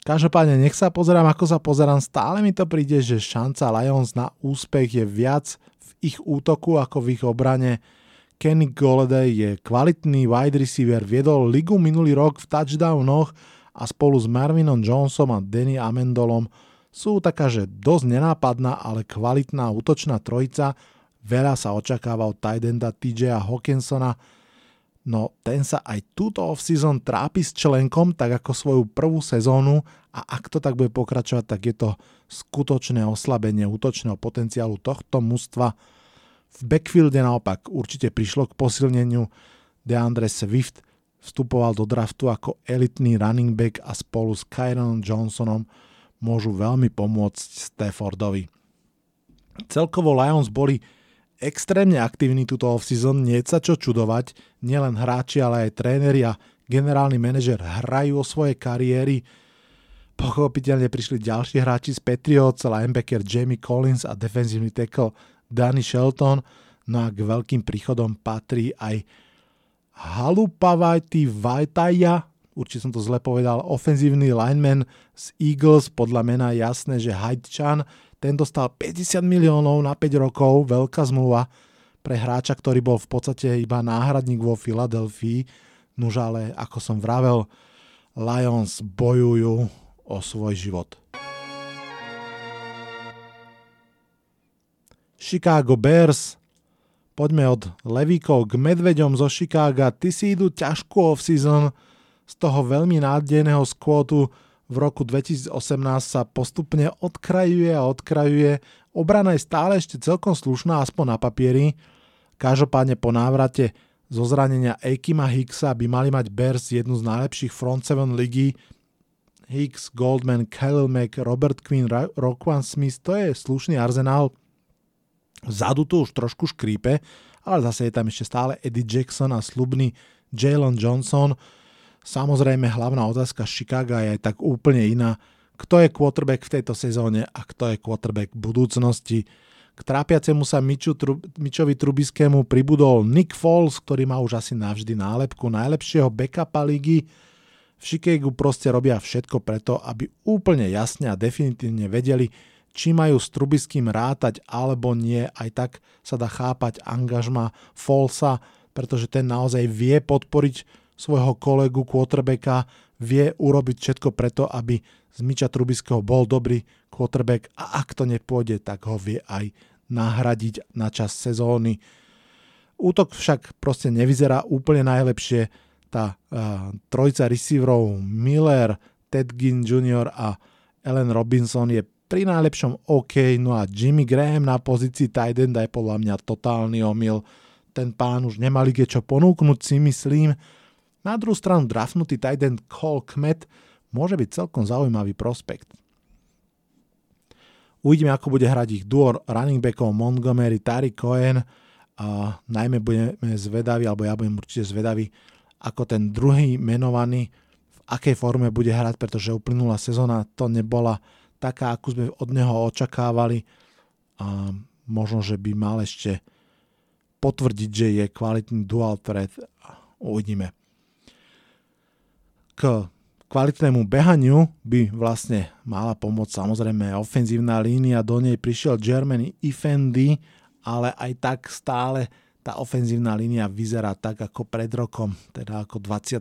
Každopádne nech sa pozerám, ako sa pozerám, stále mi to príde, že šanca Lions na úspech je viac v ich útoku ako v ich obrane. Kenny Golladay je kvalitný wide receiver, viedol ligu minulý rok v touchdownoch a spolu s Marvinom Jonesom a Danny Amendolom sú taká, že dosť nenápadná, ale kvalitná útočná trojica. Veľa sa očakáva od Tidenda TJ Hawkinsona, no ten sa aj túto off-season trápi s členkom, tak ako svoju prvú sezónu a ak to tak bude pokračovať, tak je to skutočné oslabenie útočného potenciálu tohto mužstva. V backfielde naopak určite prišlo k posilneniu. DeAndre Swift vstupoval do draftu ako elitný running back a spolu s Kyronom Johnsonom môžu veľmi pomôcť Staffordovi. Celkovo Lions boli extrémne aktívni túto off-season, nie sa čo čudovať, nielen hráči, ale aj tréneri a generálny manažer hrajú o svoje kariéry. Pochopiteľne prišli ďalší hráči z Patriots, linebacker Jamie Collins a defensívny tackle Danny Shelton, no a k veľkým príchodom patrí aj Halupavajty Vajtaja, určite som to zle povedal, ofenzívny lineman z Eagles, podľa mena jasné, že Hajdčan, ten dostal 50 miliónov na 5 rokov, veľká zmluva pre hráča, ktorý bol v podstate iba náhradník vo Filadelfii. Nuž ale, ako som vravel, Lions bojujú o svoj život. Chicago Bears. Poďme od Levíkov k Medveďom zo Chicaga. Ty si idú ťažkú off-season z toho veľmi nádejného skvotu v roku 2018 sa postupne odkrajuje a odkrajuje. Obrana je stále ešte celkom slušná, aspoň na papieri. Každopádne po návrate zo zranenia Ekima Hicksa by mali mať Bears jednu z najlepších front 7 ligy. Hicks, Goldman, Khalil Mack, Robert Quinn, Roquan Smith, to je slušný arzenál. Vzadu to už trošku škrípe, ale zase je tam ešte stále Eddie Jackson a slubný Jalen Johnson. Samozrejme, hlavná otázka Chicago je aj tak úplne iná. Kto je quarterback v tejto sezóne a kto je quarterback budúcnosti? K trápiacemu sa Miču, Tru, Mičovi Trubiskému pribudol Nick Foles, ktorý má už asi navždy nálepku najlepšieho backupa ligy. V Chicagu proste robia všetko preto, aby úplne jasne a definitívne vedeli, či majú s Trubiským rátať alebo nie, aj tak sa dá chápať angažma Folsa, pretože ten naozaj vie podporiť svojho kolegu quarterbacka, vie urobiť všetko preto, aby z Miča Trubiského bol dobrý quarterback a ak to nepôjde, tak ho vie aj nahradiť na čas sezóny. Útok však proste nevyzerá úplne najlepšie tá uh, trojica receiverov Miller, Ted Ginn Jr. a Ellen Robinson je pri najlepšom OK, no a Jimmy Graham na pozícii tight end je podľa mňa totálny omyl. Ten pán už nemal kde čo ponúknuť si myslím. Na druhú stranu draftnutý tight end Cole Kmet môže byť celkom zaujímavý prospekt. Uvidíme, ako bude hrať ich duo running backov Montgomery, Tari Cohen a najmä budeme zvedaví, alebo ja budem určite zvedavý, ako ten druhý menovaný v akej forme bude hrať, pretože uplynulá sezóna to nebola taká, ako sme od neho očakávali a možno, že by mal ešte potvrdiť, že je kvalitný dual threat. Uvidíme. K kvalitnému behaniu by vlastne mala pomôcť samozrejme ofenzívna línia, do nej prišiel Germany Ifendi, ale aj tak stále tá ofenzívna línia vyzerá tak ako pred rokom, teda ako 25.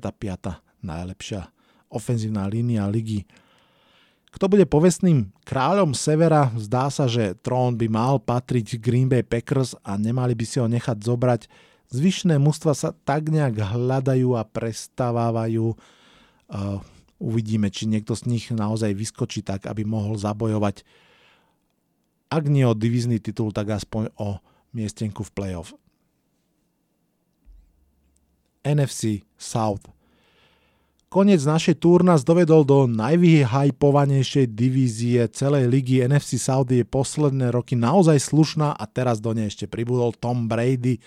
najlepšia ofenzívna línia ligy. Kto bude povestným kráľom Severa, zdá sa, že trón by mal patriť Green Bay Packers a nemali by si ho nechať zobrať. Zvyšné mužstva sa tak nejak hľadajú a prestávajú. Uvidíme, či niekto z nich naozaj vyskočí tak, aby mohol zabojovať ak nie o divizný titul, tak aspoň o miestenku v playoff. NFC South. Konec našej túr nás dovedol do najvyhypovanejšej divízie celej ligy. NFC South je posledné roky naozaj slušná a teraz do nej ešte pribudol Tom Brady.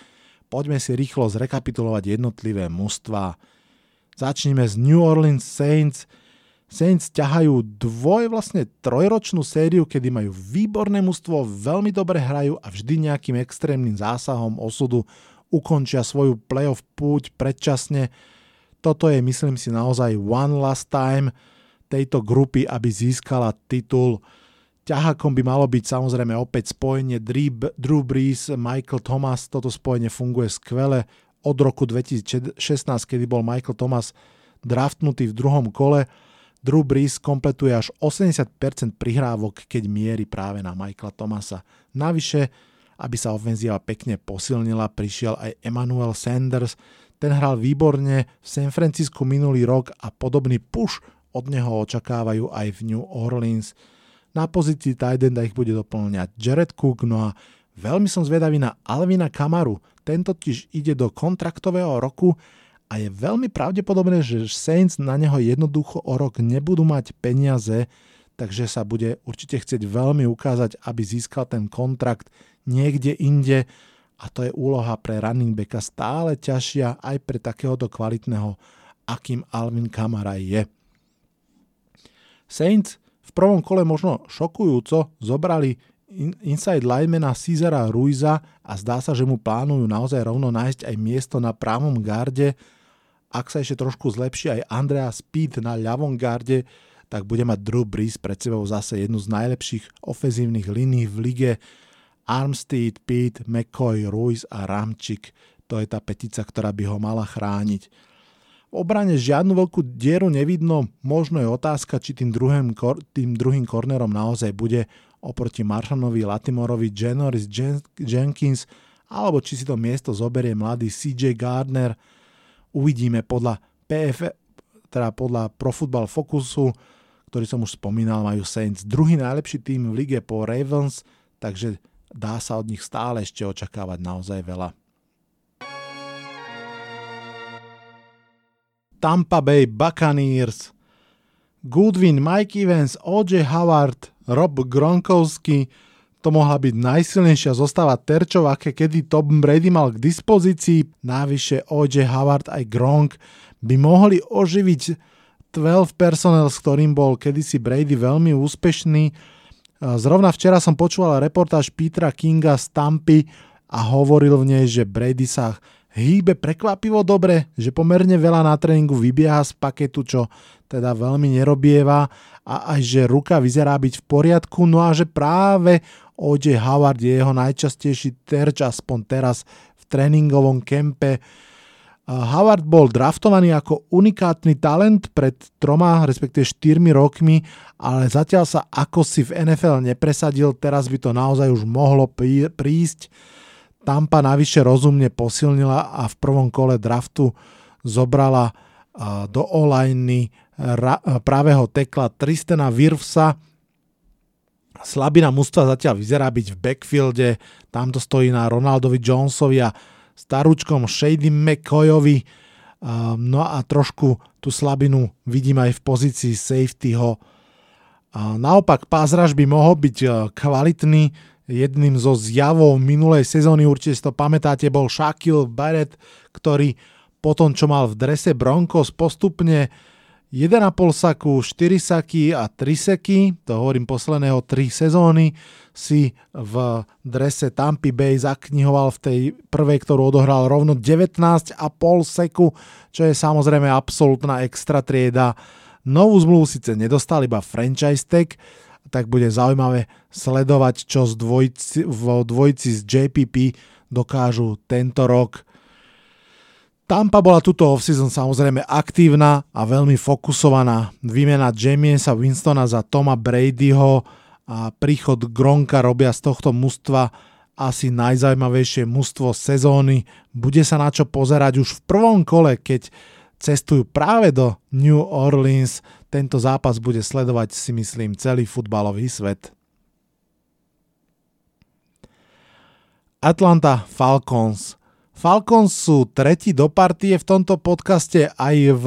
Poďme si rýchlo zrekapitulovať jednotlivé mužstva. Začneme z New Orleans Saints. Saints ťahajú dvoj, vlastne trojročnú sériu, kedy majú výborné mužstvo, veľmi dobre hrajú a vždy nejakým extrémnym zásahom osudu ukončia svoju playoff púť predčasne. Toto je, myslím si, naozaj one last time tejto grupy, aby získala titul. Ťahakom by malo byť samozrejme opäť spojenie Drew Brees, Michael Thomas. Toto spojenie funguje skvele od roku 2016, kedy bol Michael Thomas draftnutý v druhom kole. Drew Brees kompletuje až 80% prihrávok, keď mierí práve na Michaela Thomasa. Navyše aby sa ofenzíva pekne posilnila, prišiel aj Emmanuel Sanders. Ten hral výborne v San Francisco minulý rok a podobný push od neho očakávajú aj v New Orleans. Na pozícii Tidenda ich bude doplňať Jared Cook, no a veľmi som zvedavý na Alvina Kamaru. Ten totiž ide do kontraktového roku a je veľmi pravdepodobné, že Saints na neho jednoducho o rok nebudú mať peniaze, takže sa bude určite chcieť veľmi ukázať, aby získal ten kontrakt niekde inde a to je úloha pre running backa stále ťažšia aj pre takéhoto kvalitného, akým Alvin Kamara je. Saints v prvom kole možno šokujúco zobrali inside linemana Cesara Ruiza a zdá sa, že mu plánujú naozaj rovno nájsť aj miesto na pravom garde. Ak sa ešte trošku zlepší aj Andrea Speed na ľavom garde, tak bude mať Drew Brees pred sebou zase jednu z najlepších ofenzívnych línií v lige. Armstead, Pitt, McCoy, Ruiz a Ramčik. To je tá petica, ktorá by ho mala chrániť. V obrane žiadnu veľkú dieru nevidno, možno je otázka, či tým druhým, tým druhým kornerom naozaj bude oproti Maršanovi, Latimorovi, Jenoris Jen- Jenkins, alebo či si to miesto zoberie mladý CJ Gardner. Uvidíme podľa PF, teda podľa Pro Football Focusu, ktorý som už spomínal, majú Saints druhý najlepší tým v lige po Ravens, takže dá sa od nich stále ešte očakávať naozaj veľa. Tampa Bay Buccaneers Goodwin, Mike Evans, O.J. Howard, Rob Gronkowski to mohla byť najsilnejšia zostava terčov, aké kedy Tom Brady mal k dispozícii. Návyše O.J. Howard aj Gronk by mohli oživiť 12 personel, s ktorým bol kedysi Brady veľmi úspešný Zrovna včera som počúval reportáž Petra Kinga z Tampy a hovoril v nej, že Brady sa hýbe prekvapivo dobre, že pomerne veľa na tréningu vybieha z paketu, čo teda veľmi nerobieva a aj že ruka vyzerá byť v poriadku, no a že práve O.J. Howard je jeho najčastejší terč, aspoň teraz v tréningovom kempe. Howard bol draftovaný ako unikátny talent pred troma, respektíve štyrmi rokmi, ale zatiaľ sa ako si v NFL nepresadil, teraz by to naozaj už mohlo prísť. Tampa navyše rozumne posilnila a v prvom kole draftu zobrala do online pravého tekla Tristena Wirfsa. Slabina mužstva zatiaľ vyzerá byť v backfielde, tam to stojí na Ronaldovi Jonesovi a starúčkom Shady McCoyovi. No a trošku tú slabinu vidím aj v pozícii safetyho. Naopak pázraž by mohol byť e, kvalitný. Jedným zo zjavov minulej sezóny, určite si to pamätáte, bol Shaquille Barrett, ktorý po tom, čo mal v drese Broncos postupne 1,5 saku, 4 saky a 3 seky, to hovorím posledného 3 sezóny, si v drese Tampa Bay zaknihoval v tej prvej, ktorú odohral rovno 19,5 seku, čo je samozrejme absolútna extra trieda. Novú zmluvu síce nedostal iba franchise tag, tak bude zaujímavé sledovať, čo z dvojci, v dvojici z JPP dokážu tento rok Tampa bola túto offseason samozrejme aktívna a veľmi fokusovaná. Výmena Jamiesa Winstona za Toma Bradyho a príchod Gronka robia z tohto mužstva asi najzaujímavejšie mužstvo sezóny. Bude sa na čo pozerať už v prvom kole, keď cestujú práve do New Orleans. Tento zápas bude sledovať si myslím celý futbalový svet. Atlanta Falcons – Falcons sú tretí do partie v tomto podcaste aj v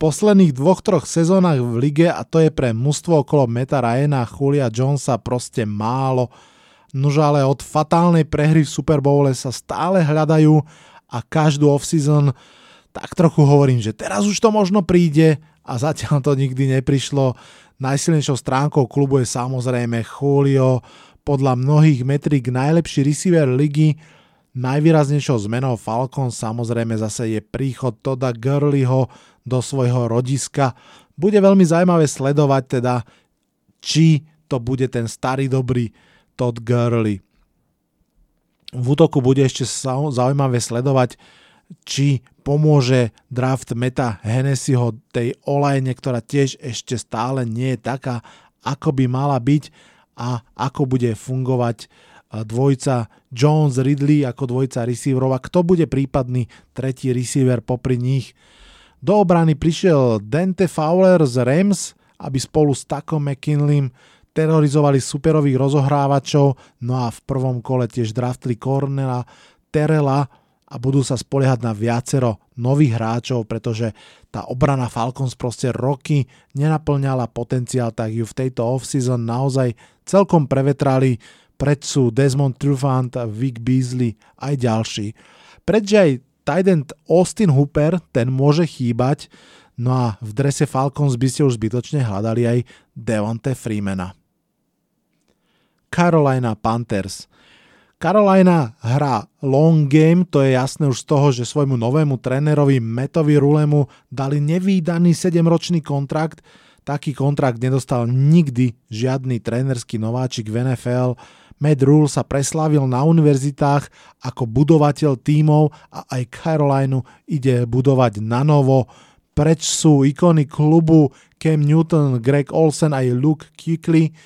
posledných dvoch, troch sezónach v lige a to je pre mužstvo okolo Meta Ryana a Julia Jonesa proste málo. Nož ale od fatálnej prehry v Super Bowle sa stále hľadajú a každú off-season tak trochu hovorím, že teraz už to možno príde a zatiaľ to nikdy neprišlo. Najsilnejšou stránkou klubu je samozrejme Julio, podľa mnohých metrik najlepší receiver ligy, Najvýraznejšou zmenou Falcon samozrejme zase je príchod Toda Gurleyho do svojho rodiska. Bude veľmi zaujímavé sledovať teda, či to bude ten starý dobrý Todd Gurley. V útoku bude ešte zaujímavé sledovať, či pomôže draft Meta Hennessyho tej olajne, ktorá tiež ešte stále nie je taká, ako by mala byť a ako bude fungovať dvojca Jones Ridley ako dvojca receiverov a kto bude prípadný tretí receiver popri nich. Do obrany prišiel Dante Fowler z Rams, aby spolu s Takom McKinleym terorizovali superových rozohrávačov, no a v prvom kole tiež draftli Cornela, Terela a budú sa spoliehať na viacero nových hráčov, pretože tá obrana Falcons proste roky nenaplňala potenciál, tak ju v tejto off-season naozaj celkom prevetrali Preč sú Desmond Trufant, Vic Beasley aj ďalší. Preč aj tight Austin Hooper, ten môže chýbať, no a v drese Falcons by ste už zbytočne hľadali aj Devonte Freemana. Carolina Panthers. Carolina hrá long game, to je jasné už z toho, že svojmu novému trénerovi Metovi Rulemu dali nevýdaný 7-ročný kontrakt. Taký kontrakt nedostal nikdy žiadny trénerský nováčik v NFL Matt Rule sa preslávil na univerzitách ako budovateľ tímov a aj Carolinu ide budovať na novo. Preč sú ikony klubu Cam Newton, Greg Olsen aj Luke Kuechly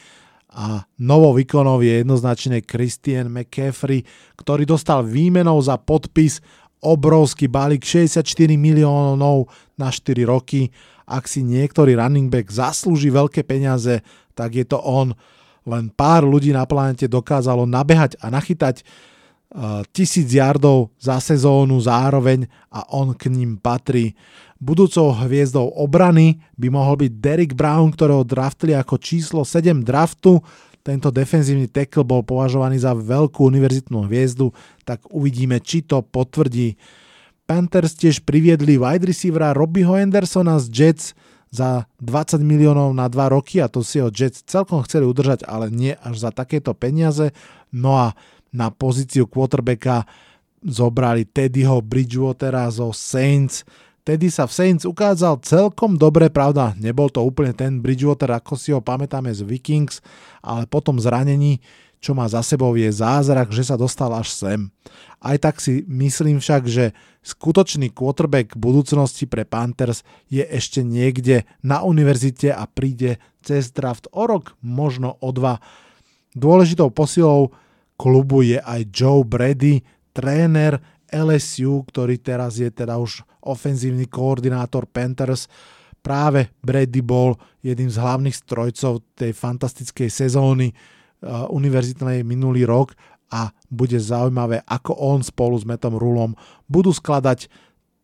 a novou ikonou je jednoznačne Christian McCaffrey, ktorý dostal výmenou za podpis obrovský balík 64 miliónov na 4 roky. Ak si niektorý running back zaslúži veľké peniaze, tak je to on len pár ľudí na planete dokázalo nabehať a nachytať uh, tisíc yardov za sezónu zároveň a on k ním patrí. Budúcou hviezdou obrany by mohol byť Derek Brown, ktorého draftili ako číslo 7 draftu. Tento defenzívny tackle bol považovaný za veľkú univerzitnú hviezdu, tak uvidíme, či to potvrdí. Panthers tiež priviedli wide receivera Robbieho Andersona z Jets, za 20 miliónov na 2 roky a to si ho Jets celkom chceli udržať, ale nie až za takéto peniaze. No a na pozíciu quarterbacka zobrali Teddyho Bridgewatera zo Saints. Teddy sa v Saints ukázal celkom dobre, pravda, nebol to úplne ten Bridgewater, ako si ho pamätáme z Vikings, ale potom zranení, čo má za sebou, je zázrak, že sa dostal až sem. Aj tak si myslím však, že skutočný quarterback budúcnosti pre Panthers je ešte niekde na univerzite a príde cez draft o rok, možno o dva. Dôležitou posilou klubu je aj Joe Brady, tréner LSU, ktorý teraz je teda už ofenzívny koordinátor Panthers. Práve Brady bol jedným z hlavných strojcov tej fantastickej sezóny uh, univerzitnej minulý rok a bude zaujímavé, ako on spolu s Metom Rulom budú skladať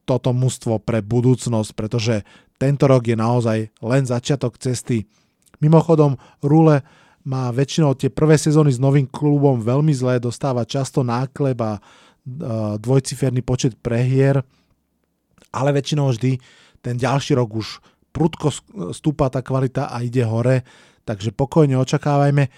toto mužstvo pre budúcnosť, pretože tento rok je naozaj len začiatok cesty. Mimochodom, Rule má väčšinou tie prvé sezóny s novým klubom veľmi zlé, dostáva často nákleb a dvojciferný počet prehier, ale väčšinou vždy ten ďalší rok už prudko stúpa tá kvalita a ide hore, takže pokojne očakávajme,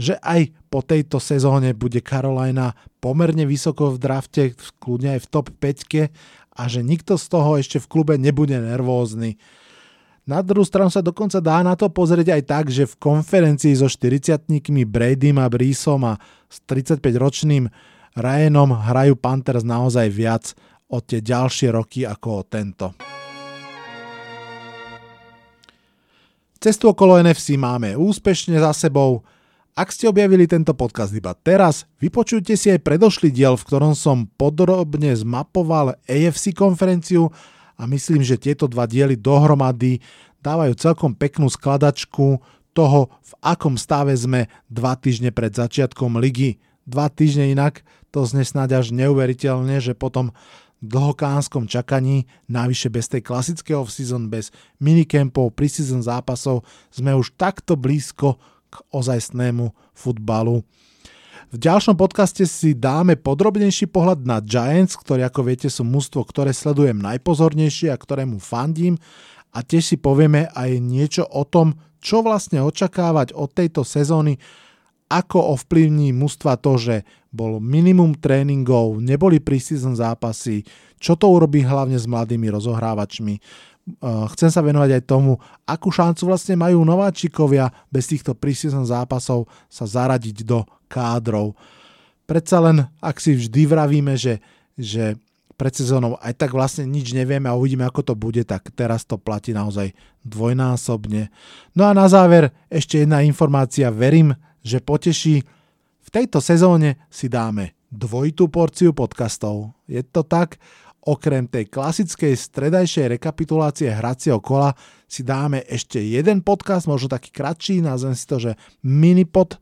že aj po tejto sezóne bude Carolina pomerne vysoko v drafte, kľudne aj v top 5 a že nikto z toho ešte v klube nebude nervózny. Na druhú stranu sa dokonca dá na to pozrieť aj tak, že v konferencii so 40 Bradym a Brísom a s 35-ročným Ryanom hrajú Panthers naozaj viac o tie ďalšie roky ako o tento. Cestu okolo NFC máme úspešne za sebou. Ak ste objavili tento podcast iba teraz, vypočujte si aj predošlý diel, v ktorom som podrobne zmapoval AFC konferenciu a myslím, že tieto dva diely dohromady dávajú celkom peknú skladačku toho, v akom stave sme dva týždne pred začiatkom ligy. Dva týždne inak to zne snáď až neuveriteľne, že potom dlhokánskom čakaní, navyše bez tej klasickej off-season, bez minicampov, preseason zápasov, sme už takto blízko k ozajstnému futbalu. V ďalšom podcaste si dáme podrobnejší pohľad na Giants, ktorí ako viete sú mústvo, ktoré sledujem najpozornejšie a ktorému fandím a tiež si povieme aj niečo o tom, čo vlastne očakávať od tejto sezóny, ako ovplyvní mužstva to, že bol minimum tréningov, neboli preseason zápasy, čo to urobí hlavne s mladými rozohrávačmi. Chcem sa venovať aj tomu, akú šancu vlastne majú nováčikovia bez týchto preseason zápasov sa zaradiť do kádrov. Predsa len, ak si vždy vravíme, že, že pred sezónou aj tak vlastne nič nevieme a uvidíme, ako to bude, tak teraz to platí naozaj dvojnásobne. No a na záver ešte jedna informácia. Verím, že poteší. V tejto sezóne si dáme dvojitú porciu podcastov. Je to tak, okrem tej klasickej stredajšej rekapitulácie hracieho kola si dáme ešte jeden podcast, možno taký kratší, nazvem si to, že minipod.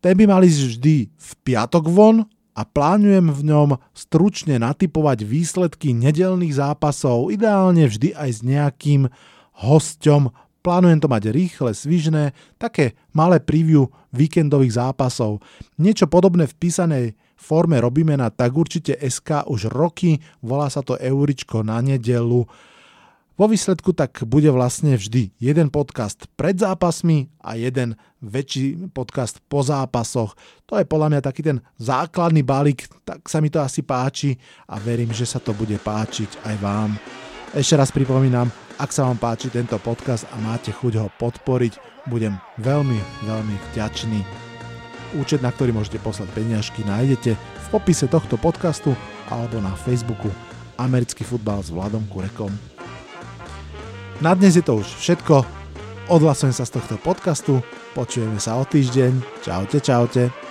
Ten by mali vždy v piatok von a plánujem v ňom stručne natypovať výsledky nedelných zápasov, ideálne vždy aj s nejakým hosťom Plánujem to mať rýchle, svižné, také malé preview víkendových zápasov. Niečo podobné v písanej forme robíme na tak určite SK už roky, volá sa to Euričko na nedelu. Vo výsledku tak bude vlastne vždy jeden podcast pred zápasmi a jeden väčší podcast po zápasoch. To je podľa mňa taký ten základný balík, tak sa mi to asi páči a verím, že sa to bude páčiť aj vám. Ešte raz pripomínam, ak sa vám páči tento podcast a máte chuť ho podporiť, budem veľmi, veľmi vďačný. Účet, na ktorý môžete poslať peniažky, nájdete v popise tohto podcastu alebo na Facebooku Americký futbal s Vladom Kurekom. Na dnes je to už všetko. Odhlasujem sa z tohto podcastu. Počujeme sa o týždeň. Čaute, čaute.